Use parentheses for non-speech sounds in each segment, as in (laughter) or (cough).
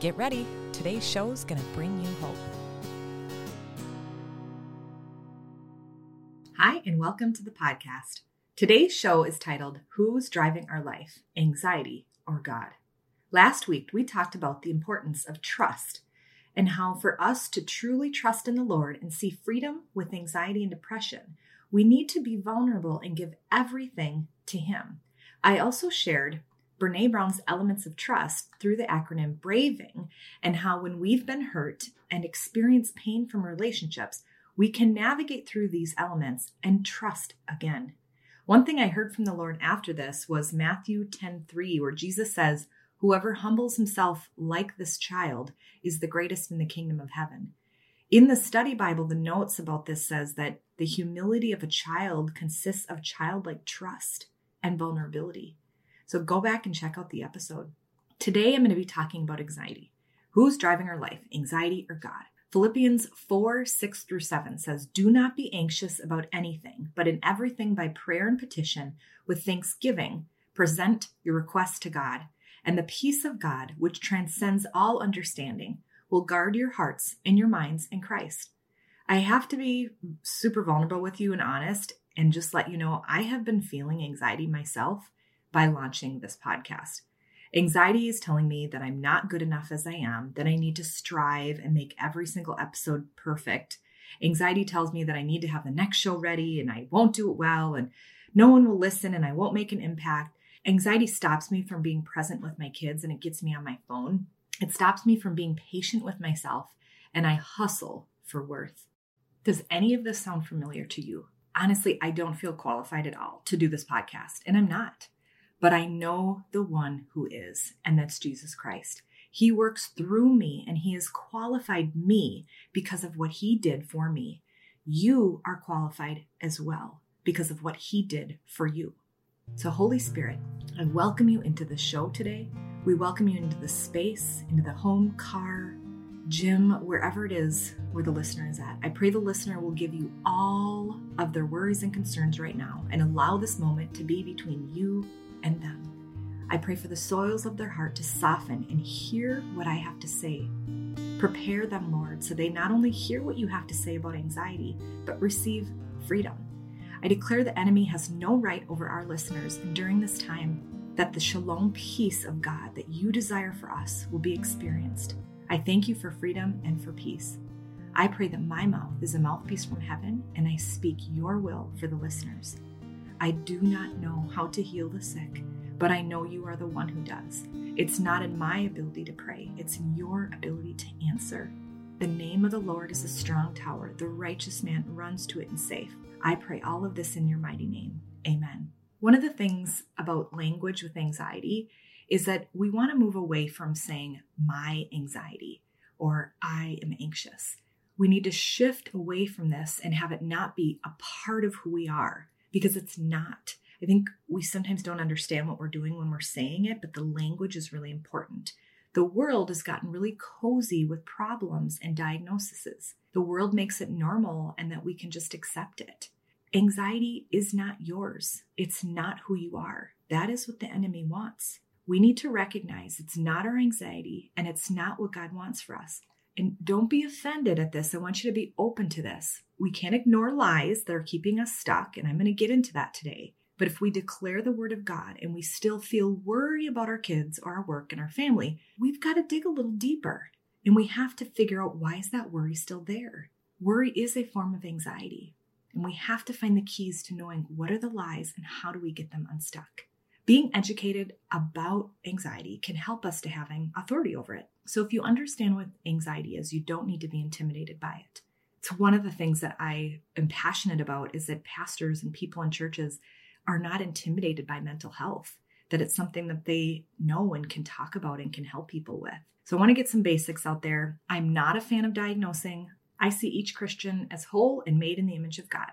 Get ready, today's show is going to bring you hope. Hi, and welcome to the podcast. Today's show is titled Who's Driving Our Life? Anxiety or God? Last week, we talked about the importance of trust and how for us to truly trust in the Lord and see freedom with anxiety and depression, we need to be vulnerable and give everything to Him. I also shared Brene Brown's Elements of Trust through the acronym BRAVING, and how when we've been hurt and experience pain from relationships, we can navigate through these elements and trust again. One thing I heard from the Lord after this was Matthew 10:3 where Jesus says, "Whoever humbles himself like this child is the greatest in the kingdom of heaven." In the study Bible, the notes about this says that the humility of a child consists of childlike trust and vulnerability. So go back and check out the episode. Today I'm going to be talking about anxiety. Who's driving our life, anxiety or God? Philippians 4 6 through 7 says, Do not be anxious about anything, but in everything by prayer and petition, with thanksgiving, present your requests to God. And the peace of God, which transcends all understanding, will guard your hearts and your minds in Christ. I have to be super vulnerable with you and honest and just let you know I have been feeling anxiety myself by launching this podcast. Anxiety is telling me that I'm not good enough as I am, that I need to strive and make every single episode perfect. Anxiety tells me that I need to have the next show ready and I won't do it well and no one will listen and I won't make an impact. Anxiety stops me from being present with my kids and it gets me on my phone. It stops me from being patient with myself and I hustle for worth. Does any of this sound familiar to you? Honestly, I don't feel qualified at all to do this podcast, and I'm not but I know the one who is, and that's Jesus Christ. He works through me and he has qualified me because of what he did for me. You are qualified as well because of what he did for you. So, Holy Spirit, I welcome you into the show today. We welcome you into the space, into the home, car, gym, wherever it is where the listener is at. I pray the listener will give you all of their worries and concerns right now and allow this moment to be between you and them. I pray for the soils of their heart to soften and hear what I have to say. Prepare them, Lord, so they not only hear what you have to say about anxiety, but receive freedom. I declare the enemy has no right over our listeners, and during this time, that the shalom peace of God that you desire for us will be experienced. I thank you for freedom and for peace. I pray that my mouth is a mouthpiece from heaven, and I speak your will for the listeners. I do not know how to heal the sick, but I know you are the one who does. It's not in my ability to pray, it's in your ability to answer. The name of the Lord is a strong tower. The righteous man runs to it and safe. I pray all of this in your mighty name. Amen. One of the things about language with anxiety is that we want to move away from saying my anxiety or I am anxious. We need to shift away from this and have it not be a part of who we are because it's not. I think we sometimes don't understand what we're doing when we're saying it, but the language is really important. The world has gotten really cozy with problems and diagnoses. The world makes it normal and that we can just accept it. Anxiety is not yours, it's not who you are. That is what the enemy wants. We need to recognize it's not our anxiety and it's not what God wants for us. And don't be offended at this. I want you to be open to this. We can't ignore lies that are keeping us stuck, and I'm going to get into that today. But if we declare the word of God and we still feel worry about our kids or our work and our family, we've got to dig a little deeper. And we have to figure out why is that worry still there? Worry is a form of anxiety. And we have to find the keys to knowing what are the lies and how do we get them unstuck. Being educated about anxiety can help us to having authority over it. So if you understand what anxiety is, you don't need to be intimidated by it. It's one of the things that I am passionate about is that pastors and people in churches are not intimidated by mental health. that it's something that they know and can talk about and can help people with. So I want to get some basics out there. I'm not a fan of diagnosing. I see each Christian as whole and made in the image of God.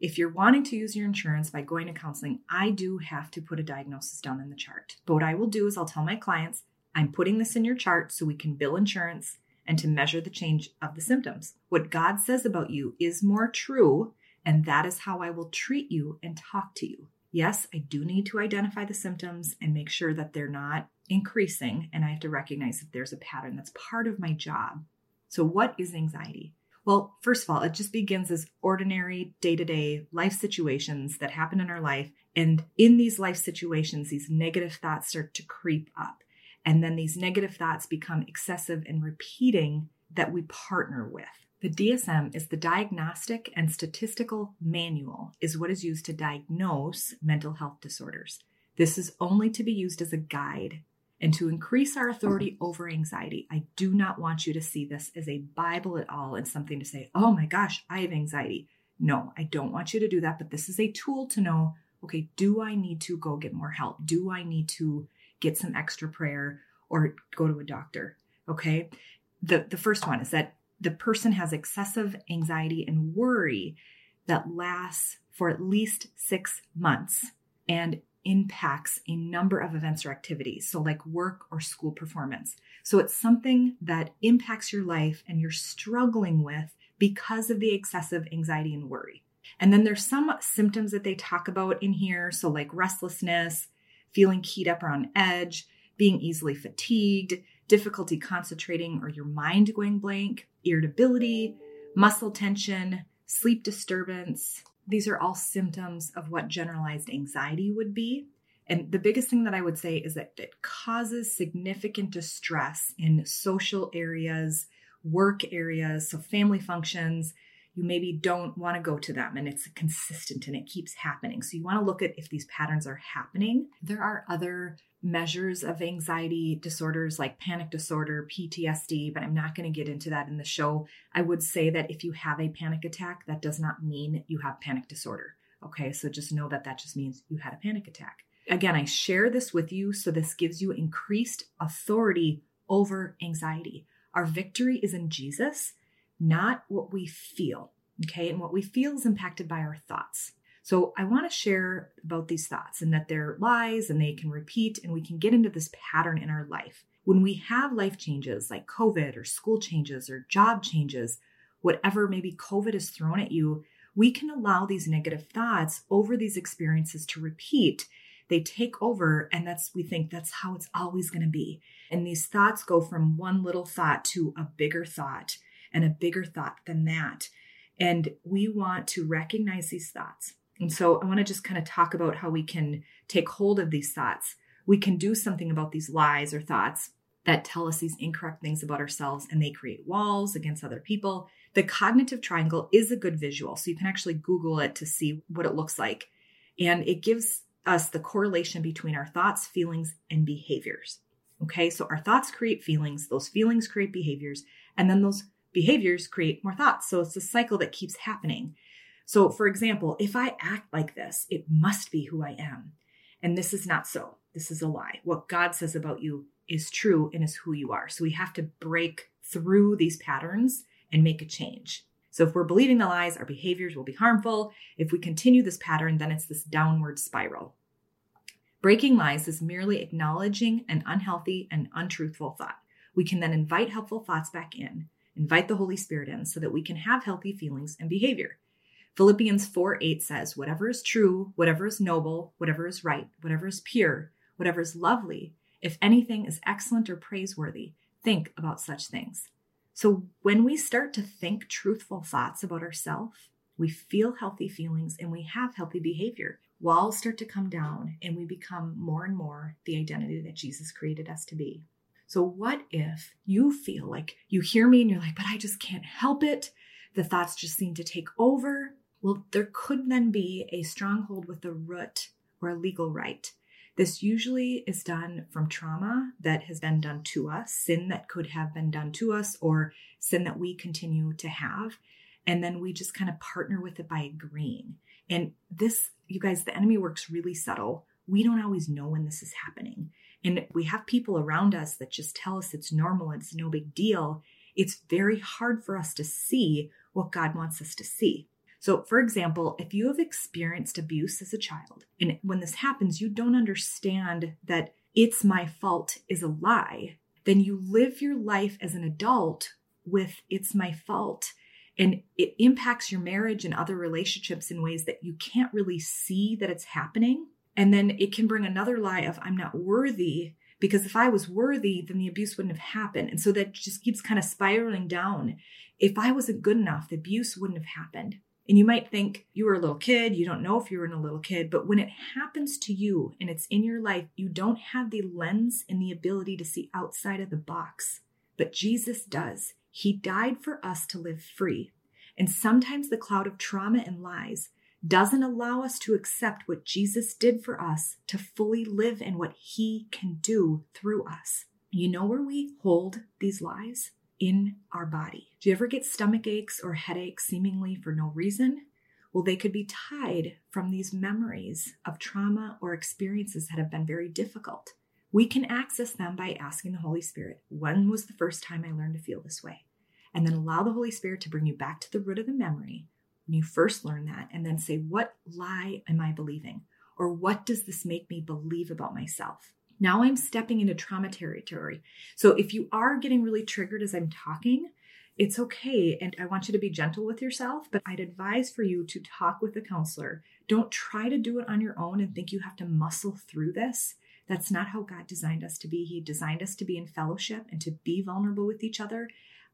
If you're wanting to use your insurance by going to counseling, I do have to put a diagnosis down in the chart. But what I will do is I'll tell my clients, I'm putting this in your chart so we can bill insurance and to measure the change of the symptoms. What God says about you is more true, and that is how I will treat you and talk to you. Yes, I do need to identify the symptoms and make sure that they're not increasing, and I have to recognize that there's a pattern. That's part of my job. So, what is anxiety? Well, first of all, it just begins as ordinary day to day life situations that happen in our life. And in these life situations, these negative thoughts start to creep up. And then these negative thoughts become excessive and repeating that we partner with. The DSM is the Diagnostic and Statistical Manual is what is used to diagnose mental health disorders. This is only to be used as a guide and to increase our authority over anxiety. I do not want you to see this as a Bible at all and something to say, oh my gosh, I have anxiety. No, I don't want you to do that, but this is a tool to know okay, do I need to go get more help? Do I need to get some extra prayer or go to a doctor? Okay. The, the first one is that the person has excessive anxiety and worry that lasts for at least six months and impacts a number of events or activities. So, like work or school performance. So, it's something that impacts your life and you're struggling with because of the excessive anxiety and worry. And then there's some symptoms that they talk about in here. So, like restlessness, feeling keyed up or on edge, being easily fatigued, difficulty concentrating or your mind going blank, irritability, muscle tension, sleep disturbance. These are all symptoms of what generalized anxiety would be. And the biggest thing that I would say is that it causes significant distress in social areas, work areas, so family functions. You maybe don't want to go to them and it's consistent and it keeps happening. So you want to look at if these patterns are happening. There are other measures of anxiety disorders like panic disorder, PTSD, but I'm not going to get into that in the show. I would say that if you have a panic attack, that does not mean you have panic disorder. Okay, so just know that that just means you had a panic attack. Again, I share this with you so this gives you increased authority over anxiety. Our victory is in Jesus, not what we feel. Okay, and what we feel is impacted by our thoughts. So I want to share about these thoughts and that they're lies and they can repeat and we can get into this pattern in our life. When we have life changes like COVID or school changes or job changes, whatever maybe COVID has thrown at you, we can allow these negative thoughts over these experiences to repeat. They take over, and that's, we think that's how it's always going to be. And these thoughts go from one little thought to a bigger thought and a bigger thought than that. And we want to recognize these thoughts and so I want to just kind of talk about how we can take hold of these thoughts. We can do something about these lies or thoughts that tell us these incorrect things about ourselves and they create walls against other people. The cognitive triangle is a good visual. So you can actually Google it to see what it looks like. And it gives us the correlation between our thoughts, feelings, and behaviors. Okay, so our thoughts create feelings, those feelings create behaviors, and then those behaviors create more thoughts. So it's a cycle that keeps happening. So, for example, if I act like this, it must be who I am. And this is not so. This is a lie. What God says about you is true and is who you are. So we have to break through these patterns and make a change. So if we're believing the lies, our behaviors will be harmful. If we continue this pattern, then it's this downward spiral. Breaking lies is merely acknowledging an unhealthy and untruthful thought. We can then invite helpful thoughts back in, invite the Holy Spirit in so that we can have healthy feelings and behavior. Philippians 4 8 says, Whatever is true, whatever is noble, whatever is right, whatever is pure, whatever is lovely, if anything is excellent or praiseworthy, think about such things. So when we start to think truthful thoughts about ourselves, we feel healthy feelings and we have healthy behavior. Walls start to come down and we become more and more the identity that Jesus created us to be. So, what if you feel like you hear me and you're like, but I just can't help it? The thoughts just seem to take over. Well, there could then be a stronghold with a root or a legal right. This usually is done from trauma that has been done to us, sin that could have been done to us, or sin that we continue to have. And then we just kind of partner with it by agreeing. And this, you guys, the enemy works really subtle. we don't always know when this is happening. And we have people around us that just tell us it's normal, it's no big deal. It's very hard for us to see what God wants us to see. So, for example, if you have experienced abuse as a child, and when this happens, you don't understand that it's my fault is a lie, then you live your life as an adult with it's my fault. And it impacts your marriage and other relationships in ways that you can't really see that it's happening. And then it can bring another lie of I'm not worthy because if I was worthy, then the abuse wouldn't have happened. And so that just keeps kind of spiraling down. If I wasn't good enough, the abuse wouldn't have happened. And you might think you were a little kid, you don't know if you were in a little kid, but when it happens to you and it's in your life, you don't have the lens and the ability to see outside of the box. But Jesus does. He died for us to live free. And sometimes the cloud of trauma and lies doesn't allow us to accept what Jesus did for us to fully live in what he can do through us. You know where we hold these lies? in our body. Do you ever get stomach aches or headaches seemingly for no reason? Well, they could be tied from these memories of trauma or experiences that have been very difficult. We can access them by asking the Holy Spirit, when was the first time I learned to feel this way? And then allow the Holy Spirit to bring you back to the root of the memory when you first learn that, and then say, what lie am I believing? Or what does this make me believe about myself? Now I'm stepping into trauma territory. So if you are getting really triggered as I'm talking, it's okay. And I want you to be gentle with yourself, but I'd advise for you to talk with a counselor. Don't try to do it on your own and think you have to muscle through this. That's not how God designed us to be. He designed us to be in fellowship and to be vulnerable with each other.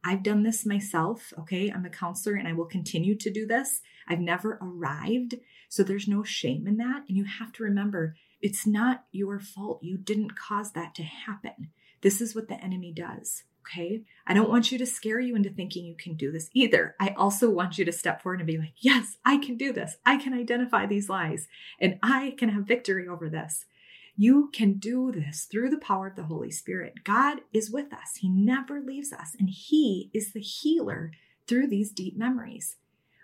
I've done this myself, okay? I'm a counselor and I will continue to do this. I've never arrived, so there's no shame in that. And you have to remember it's not your fault. You didn't cause that to happen. This is what the enemy does. Okay. I don't want you to scare you into thinking you can do this either. I also want you to step forward and be like, yes, I can do this. I can identify these lies and I can have victory over this. You can do this through the power of the Holy Spirit. God is with us. He never leaves us and he is the healer through these deep memories.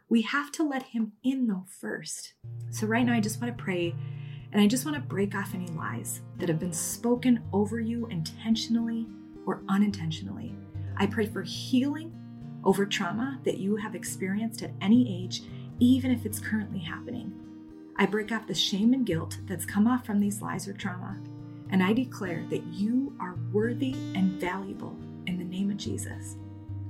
We have to let him in though first. So right now I just want to pray and I just want to break off any lies that have been spoken over you intentionally or unintentionally. I pray for healing over trauma that you have experienced at any age, even if it's currently happening. I break off the shame and guilt that's come off from these lies or trauma, and I declare that you are worthy and valuable in the name of Jesus.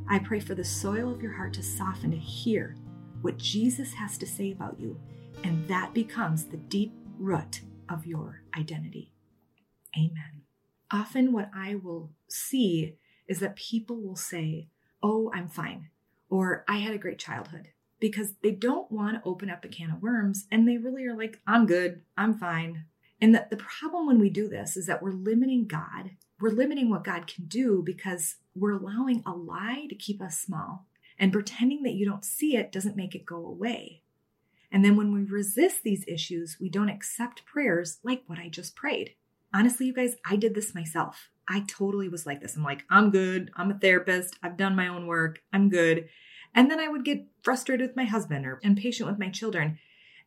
I pray for the soil of your heart to soften to hear what Jesus has to say about you, and that becomes the deep root of your identity. Amen. Often, what I will see is that people will say, Oh, I'm fine, or I had a great childhood, because they don't want to open up a can of worms and they really are like, I'm good, I'm fine. And that the problem when we do this is that we're limiting God. We're limiting what God can do because we're allowing a lie to keep us small. And pretending that you don't see it doesn't make it go away. And then when we resist these issues, we don't accept prayers like what I just prayed. Honestly, you guys, I did this myself. I totally was like this. I'm like, I'm good. I'm a therapist. I've done my own work. I'm good. And then I would get frustrated with my husband or impatient with my children.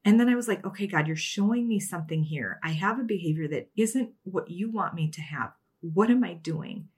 And then I was like, okay, God, you're showing me something here. I have a behavior that isn't what you want me to have. What am I doing?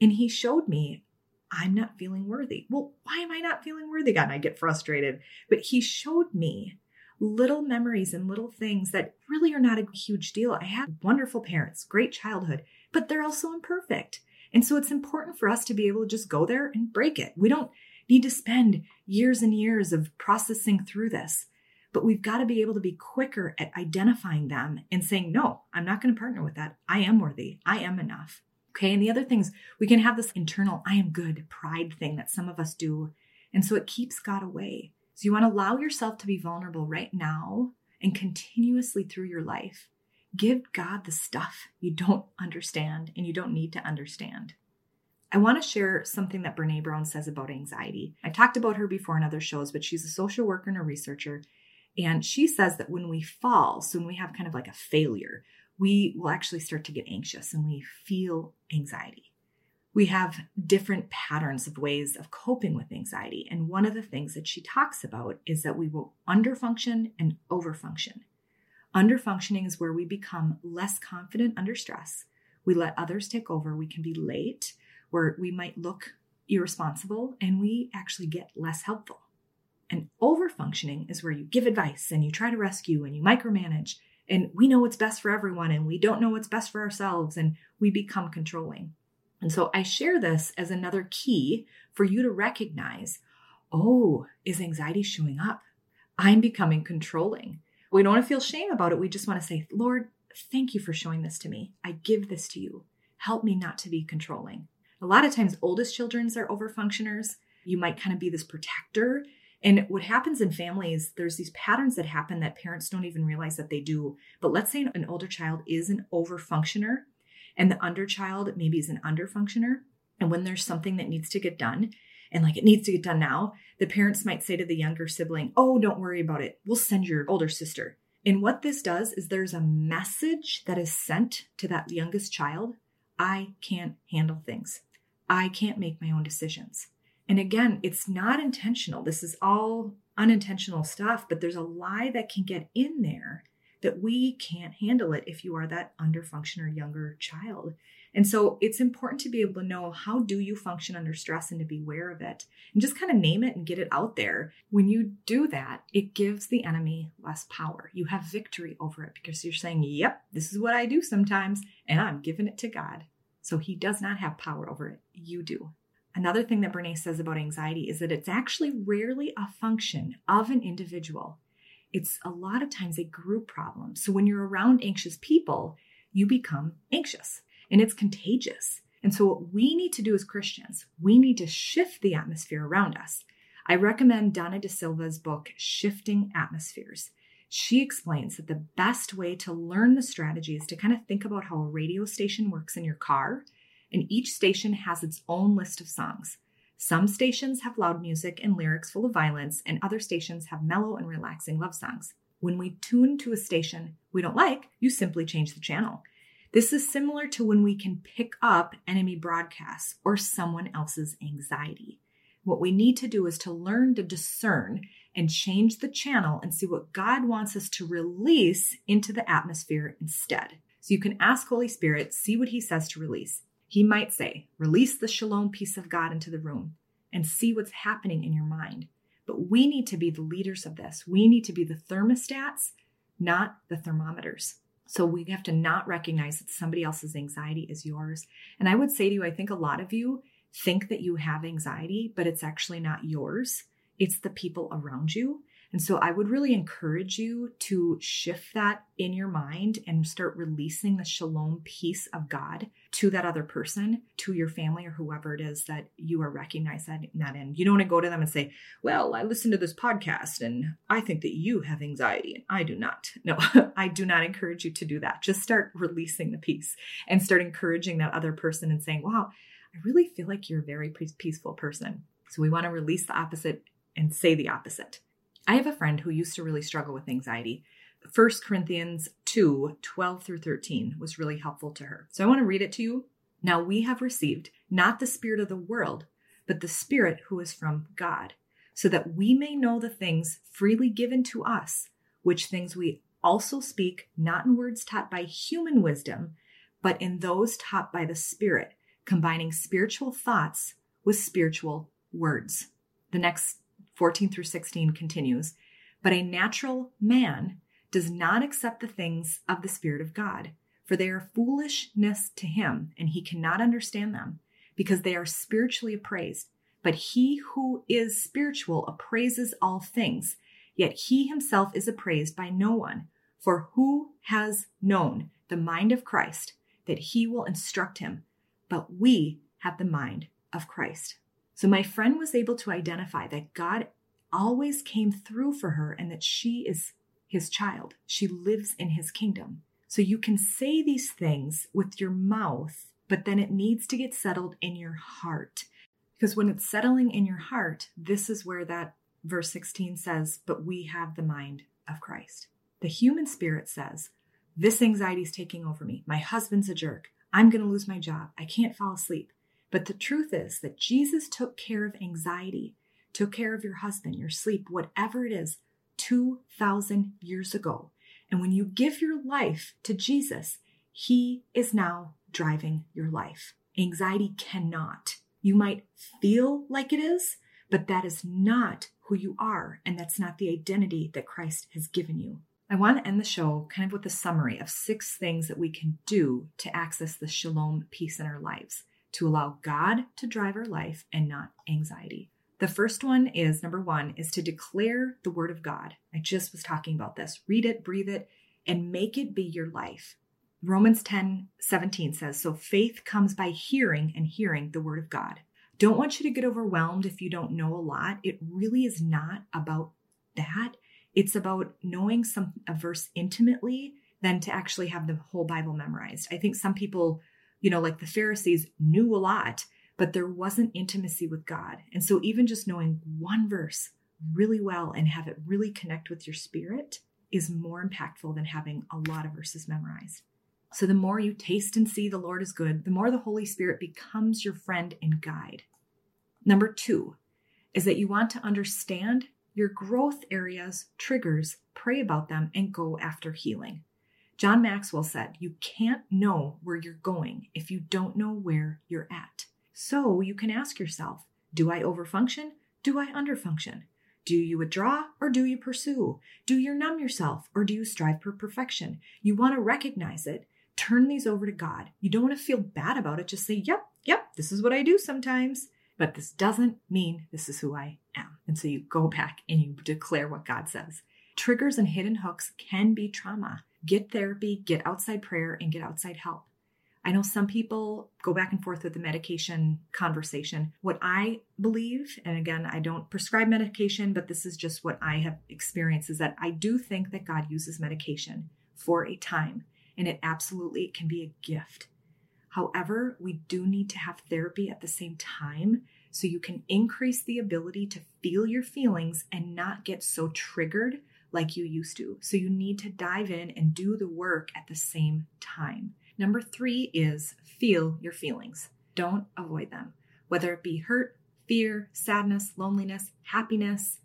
And he showed me I'm not feeling worthy. Well, why am I not feeling worthy, God? And I get frustrated. But he showed me little memories and little things that really are not a huge deal. I had wonderful parents, great childhood, but they're also imperfect. And so it's important for us to be able to just go there and break it. We don't need to spend years and years of processing through this, but we've got to be able to be quicker at identifying them and saying, no, I'm not going to partner with that. I am worthy. I am enough. Okay. And the other things, we can have this internal, I am good pride thing that some of us do. And so it keeps God away. So you want to allow yourself to be vulnerable right now and continuously through your life. Give God the stuff you don't understand and you don't need to understand. I want to share something that Brene Brown says about anxiety. I talked about her before in other shows, but she's a social worker and a researcher. And she says that when we fall, so when we have kind of like a failure, we will actually start to get anxious and we feel anxiety we have different patterns of ways of coping with anxiety. And one of the things that she talks about is that we will underfunction and overfunction. Underfunctioning is where we become less confident under stress. We let others take over. We can be late, where we might look irresponsible, and we actually get less helpful. And overfunctioning is where you give advice and you try to rescue and you micromanage, and we know what's best for everyone and we don't know what's best for ourselves, and we become controlling. And so I share this as another key for you to recognize oh, is anxiety showing up? I'm becoming controlling. We don't want to feel shame about it. We just want to say, Lord, thank you for showing this to me. I give this to you. Help me not to be controlling. A lot of times, oldest children's are overfunctioners. You might kind of be this protector. And what happens in families, there's these patterns that happen that parents don't even realize that they do. But let's say an older child is an overfunctioner and the under child maybe is an underfunctioner. And when there's something that needs to get done, and like it needs to get done now, the parents might say to the younger sibling, Oh, don't worry about it. We'll send your older sister. And what this does is there's a message that is sent to that youngest child I can't handle things. I can't make my own decisions. And again, it's not intentional. This is all unintentional stuff, but there's a lie that can get in there that we can't handle it if you are that underfunctioner younger child. And so it's important to be able to know how do you function under stress and to be aware of it and just kind of name it and get it out there. When you do that, it gives the enemy less power. You have victory over it because you're saying, yep, this is what I do sometimes, and I'm giving it to God. So he does not have power over it. You do. Another thing that Brene says about anxiety is that it's actually rarely a function of an individual. It's a lot of times a group problem. So when you're around anxious people, you become anxious and it's contagious. And so, what we need to do as Christians, we need to shift the atmosphere around us. I recommend Dawna De Silva's book, Shifting Atmospheres. She explains that the best way to learn the strategy is to kind of think about how a radio station works in your car, and each station has its own list of songs. Some stations have loud music and lyrics full of violence, and other stations have mellow and relaxing love songs. When we tune to a station we don't like, you simply change the channel. This is similar to when we can pick up enemy broadcasts or someone else's anxiety. What we need to do is to learn to discern and change the channel and see what God wants us to release into the atmosphere instead. So you can ask Holy Spirit, see what He says to release. He might say, release the shalom peace of God into the room and see what's happening in your mind. But we need to be the leaders of this. We need to be the thermostats, not the thermometers. So we have to not recognize that somebody else's anxiety is yours. And I would say to you, I think a lot of you think that you have anxiety, but it's actually not yours. It's the people around you. And so I would really encourage you to shift that in your mind and start releasing the shalom peace of God to that other person, to your family or whoever it is that you are recognizing that in. You don't want to go to them and say, Well, I listened to this podcast and I think that you have anxiety and I do not. No, (laughs) I do not encourage you to do that. Just start releasing the peace and start encouraging that other person and saying, Wow, I really feel like you're a very peaceful person. So we want to release the opposite and say the opposite. I have a friend who used to really struggle with anxiety. 1 Corinthians 2 12 through 13 was really helpful to her. So I want to read it to you. Now we have received not the Spirit of the world, but the Spirit who is from God, so that we may know the things freely given to us, which things we also speak, not in words taught by human wisdom, but in those taught by the Spirit, combining spiritual thoughts with spiritual words. The next 14 through 16 continues, but a natural man does not accept the things of the Spirit of God, for they are foolishness to him, and he cannot understand them, because they are spiritually appraised. But he who is spiritual appraises all things, yet he himself is appraised by no one. For who has known the mind of Christ that he will instruct him? But we have the mind of Christ. So my friend was able to identify that God always came through for her and that she is his child. She lives in his kingdom. So you can say these things with your mouth, but then it needs to get settled in your heart. Because when it's settling in your heart, this is where that verse 16 says, But we have the mind of Christ. The human spirit says, This anxiety is taking over me. My husband's a jerk. I'm going to lose my job. I can't fall asleep. But the truth is that Jesus took care of anxiety, took care of your husband, your sleep, whatever it is, 2,000 years ago. And when you give your life to Jesus, He is now driving your life. Anxiety cannot. You might feel like it is, but that is not who you are, and that's not the identity that Christ has given you. I want to end the show kind of with a summary of six things that we can do to access the shalom peace in our lives, to allow God to drive our life and not anxiety. The first one is number one is to declare the word of God. I just was talking about this. Read it, breathe it, and make it be your life. Romans 10 17 says, So faith comes by hearing, and hearing the word of God. Don't want you to get overwhelmed if you don't know a lot. It really is not about that. It's about knowing some a verse intimately than to actually have the whole Bible memorized. I think some people, you know, like the Pharisees, knew a lot, but there wasn't intimacy with God. And so, even just knowing one verse really well and have it really connect with your spirit is more impactful than having a lot of verses memorized. So, the more you taste and see the Lord is good, the more the Holy Spirit becomes your friend and guide. Number two is that you want to understand your growth areas, triggers, pray about them, and go after healing. John Maxwell said, You can't know where you're going if you don't know where you're at. So you can ask yourself Do I overfunction? Do I underfunction? Do you withdraw or do you pursue? Do you numb yourself or do you strive for perfection? You want to recognize it. Turn these over to God. You don't want to feel bad about it. Just say, Yep, yep, this is what I do sometimes. But this doesn't mean this is who I am. And so you go back and you declare what God says. Triggers and hidden hooks can be trauma. Get therapy, get outside prayer, and get outside help. I know some people go back and forth with the medication conversation. What I believe, and again, I don't prescribe medication, but this is just what I have experienced, is that I do think that God uses medication for a time, and it absolutely can be a gift. However, we do need to have therapy at the same time so you can increase the ability to feel your feelings and not get so triggered like you used to. So you need to dive in and do the work at the same time. Number three is feel your feelings. Don't avoid them, whether it be hurt, fear, sadness, loneliness, happiness,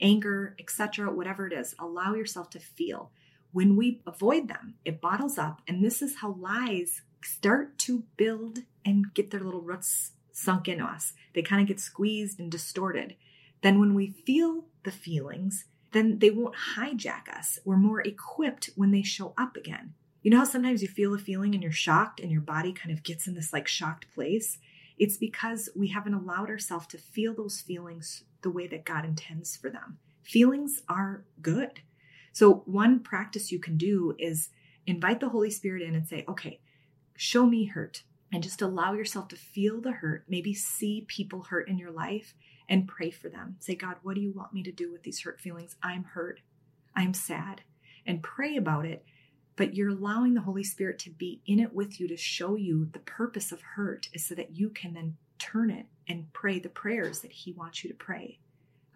anger, etc., whatever it is. Allow yourself to feel. When we avoid them, it bottles up, and this is how lies start to build and get their little roots sunk into us. They kind of get squeezed and distorted. Then, when we feel the feelings, then they won't hijack us. We're more equipped when they show up again. You know how sometimes you feel a feeling and you're shocked and your body kind of gets in this like shocked place? It's because we haven't allowed ourselves to feel those feelings the way that God intends for them. Feelings are good. So, one practice you can do is invite the Holy Spirit in and say, okay, show me hurt. And just allow yourself to feel the hurt, maybe see people hurt in your life and pray for them. Say, God, what do you want me to do with these hurt feelings? I'm hurt. I'm sad. And pray about it but you're allowing the Holy Spirit to be in it with you to show you the purpose of hurt is so that you can then turn it and pray the prayers that He wants you to pray.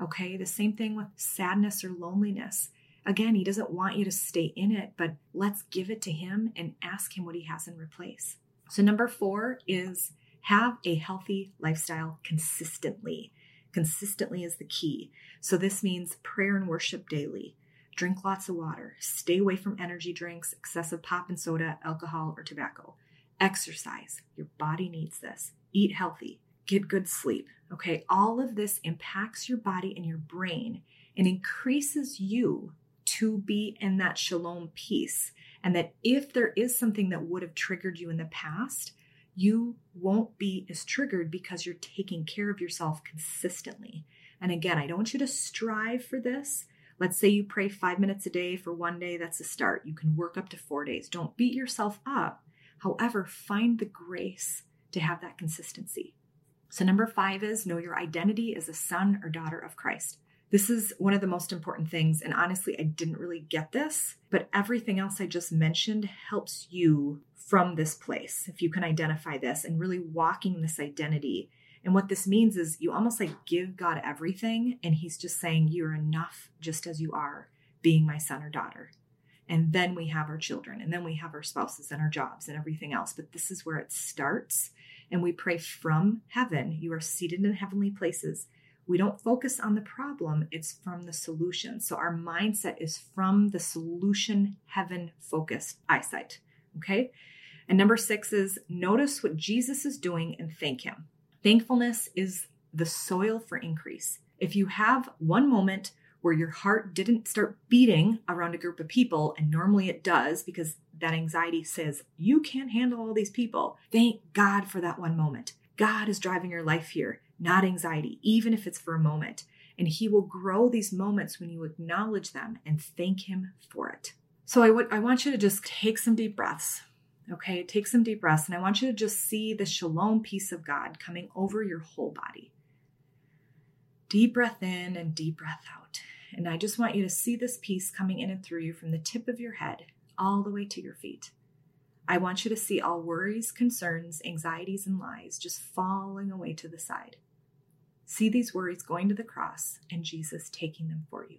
Okay, the same thing with sadness or loneliness. Again, He doesn't want you to stay in it, but let's give it to Him and ask Him what He has in replace. So, number four is have a healthy lifestyle consistently. Consistently is the key. So, this means prayer and worship daily Drink lots of water. Stay away from energy drinks, excessive pop and soda, alcohol, or tobacco. Exercise. Your body needs this. Eat healthy. Get good sleep. Okay, all of this impacts your body and your brain and increases you to be in that shalom peace. And that if there is something that would have triggered you in the past, you won't be as triggered because you're taking care of yourself consistently. And again, I don't want you to strive for this. Let's say you pray five minutes a day for one day, that's a start. You can work up to four days. Don't beat yourself up. However, find the grace to have that consistency. So, number five is know your identity as a son or daughter of Christ. This is one of the most important things. And honestly, I didn't really get this, but everything else I just mentioned helps you from this place. If you can identify this and really walking this identity and what this means is you almost like give God everything, and He's just saying, You're enough just as you are, being my son or daughter. And then we have our children, and then we have our spouses and our jobs and everything else. But this is where it starts. And we pray from heaven. You are seated in heavenly places. We don't focus on the problem, it's from the solution. So our mindset is from the solution heaven focused eyesight. Okay. And number six is notice what Jesus is doing and thank him. Thankfulness is the soil for increase. If you have one moment where your heart didn't start beating around a group of people, and normally it does because that anxiety says, you can't handle all these people, thank God for that one moment. God is driving your life here, not anxiety, even if it's for a moment. And He will grow these moments when you acknowledge them and thank Him for it. So I want you to just take some deep breaths. Okay, take some deep breaths, and I want you to just see the shalom peace of God coming over your whole body. Deep breath in and deep breath out. And I just want you to see this peace coming in and through you from the tip of your head all the way to your feet. I want you to see all worries, concerns, anxieties, and lies just falling away to the side. See these worries going to the cross and Jesus taking them for you.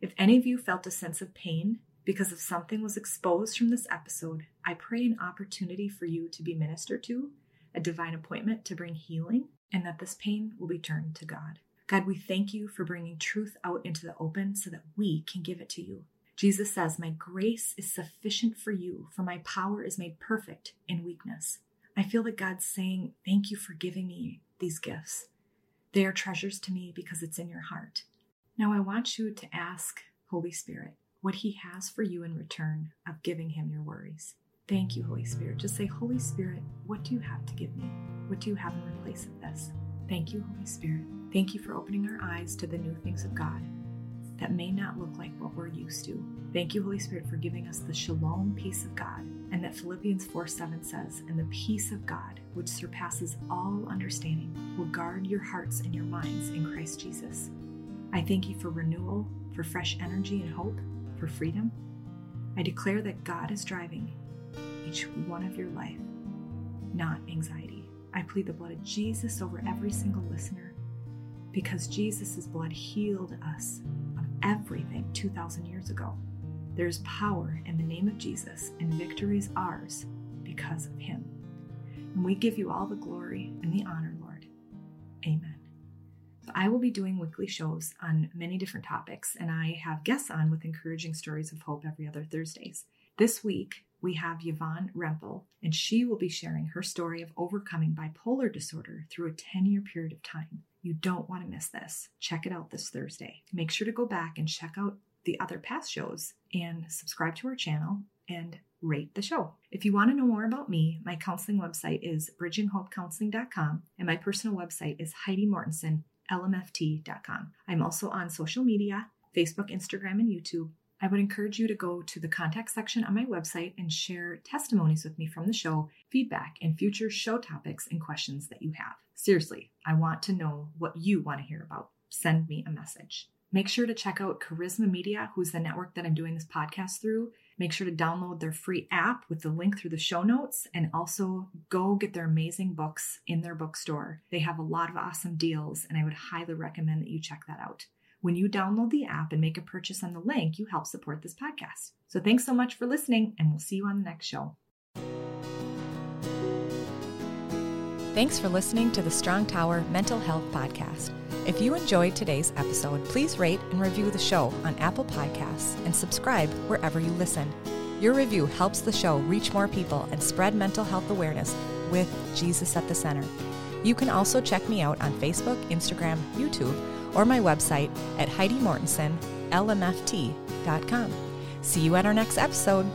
If any of you felt a sense of pain because of something was exposed from this episode, I pray an opportunity for you to be ministered to, a divine appointment to bring healing, and that this pain will be turned to God. God, we thank you for bringing truth out into the open so that we can give it to you. Jesus says, My grace is sufficient for you, for my power is made perfect in weakness. I feel that God's saying, Thank you for giving me these gifts. They are treasures to me because it's in your heart. Now I want you to ask Holy Spirit what He has for you in return of giving Him your worries. Thank you, Holy Spirit. Just say, Holy Spirit, what do you have to give me? What do you have in place of this? Thank you, Holy Spirit. Thank you for opening our eyes to the new things of God that may not look like what we're used to. Thank you, Holy Spirit, for giving us the shalom peace of God, and that Philippians 4 7 says, And the peace of God, which surpasses all understanding, will guard your hearts and your minds in Christ Jesus. I thank you for renewal, for fresh energy and hope, for freedom. I declare that God is driving each one of your life, not anxiety. I plead the blood of Jesus over every single listener because Jesus' blood healed us everything 2,000 years ago. There's power in the name of Jesus, and victory is ours because of him. And we give you all the glory and the honor, Lord. Amen. I will be doing weekly shows on many different topics, and I have guests on with encouraging stories of hope every other Thursdays. This week, we have Yvonne Rempel, and she will be sharing her story of overcoming bipolar disorder through a 10 year period of time. You don't want to miss this. Check it out this Thursday. Make sure to go back and check out the other past shows and subscribe to our channel and rate the show. If you want to know more about me, my counseling website is bridginghopecounseling.com and my personal website is Heidi Mortensen, lmft.com. I'm also on social media Facebook, Instagram, and YouTube. I would encourage you to go to the contact section on my website and share testimonies with me from the show, feedback, and future show topics and questions that you have. Seriously, I want to know what you want to hear about. Send me a message. Make sure to check out Charisma Media, who's the network that I'm doing this podcast through. Make sure to download their free app with the link through the show notes and also go get their amazing books in their bookstore. They have a lot of awesome deals, and I would highly recommend that you check that out. When you download the app and make a purchase on the link, you help support this podcast. So thanks so much for listening, and we'll see you on the next show. Thanks for listening to the Strong Tower Mental Health Podcast. If you enjoyed today's episode, please rate and review the show on Apple Podcasts and subscribe wherever you listen. Your review helps the show reach more people and spread mental health awareness with Jesus at the center. You can also check me out on Facebook, Instagram, YouTube, or my website at HeidiMortensenLMFT.com. See you at our next episode.